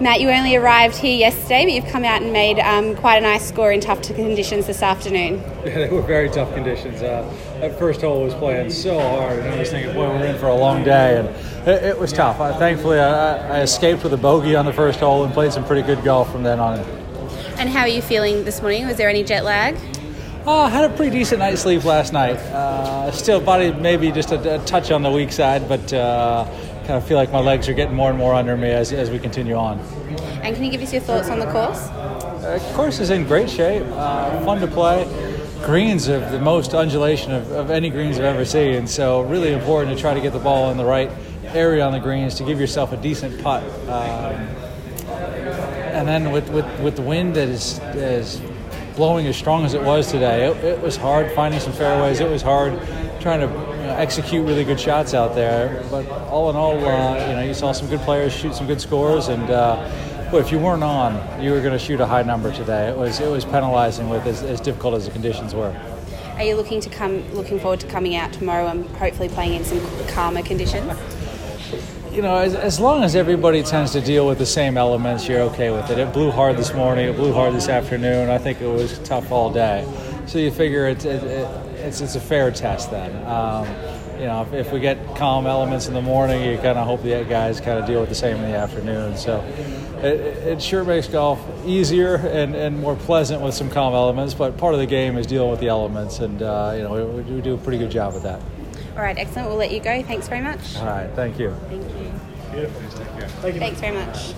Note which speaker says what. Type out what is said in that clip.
Speaker 1: Matt, you only arrived here yesterday, but you've come out and made um, quite a nice score in tough conditions this afternoon.
Speaker 2: Yeah, they were very tough conditions. Uh, that first hole was playing so hard, and I was thinking, boy, we're in for a long day, and it, it was tough. Uh, thankfully, I, I, escaped with a bogey on the first hole and played some pretty good golf from then on.
Speaker 1: And how are you feeling this morning? Was there any jet lag?
Speaker 2: Uh, I had a pretty decent night's sleep last night. Uh, still, body maybe just a, a, touch on the weak side, but uh, kind of feel like my legs are getting more and more under me as, as we continue on.
Speaker 1: And can you give us your thoughts on the course?
Speaker 2: The uh, course is in great shape, uh, fun to play. Greens have the most undulation of, of any greens I've ever seen, so really important to try to get the ball in the right area on the greens to give yourself a decent putt. Um, and then with, with, with the wind that is, is blowing as strong as it was today, it, it was hard finding some fairways. It was hard trying to you know, execute really good shots out there. But all in all, uh, you know, you saw some good players shoot some good scores, and uh, well, if you weren't on, you were going to shoot a high number today. It was it was penalizing with as, as difficult as the conditions were.
Speaker 1: Are you looking to come looking forward to coming out tomorrow and hopefully playing in some calmer conditions?
Speaker 2: you know, as, as long as everybody tends to deal with the same elements, you're okay with it. It blew hard this morning. It blew hard this afternoon. I think it was tough all day. So you figure it's it, it, it's it's a fair test then. Um, you know, if, if, we get calm elements in the morning, you kind of hope the guys kind of deal with the same in the afternoon. So it, it sure makes golf easier and, and more pleasant with some calm elements. But part of the game is dealing with the elements, and uh, you know, we, we do a pretty good job with that.
Speaker 1: All right, excellent. We'll let you go. Thanks very much.
Speaker 2: All right, thank you.
Speaker 1: Thank you. Beautiful.
Speaker 2: Thank you.
Speaker 1: Thanks very much.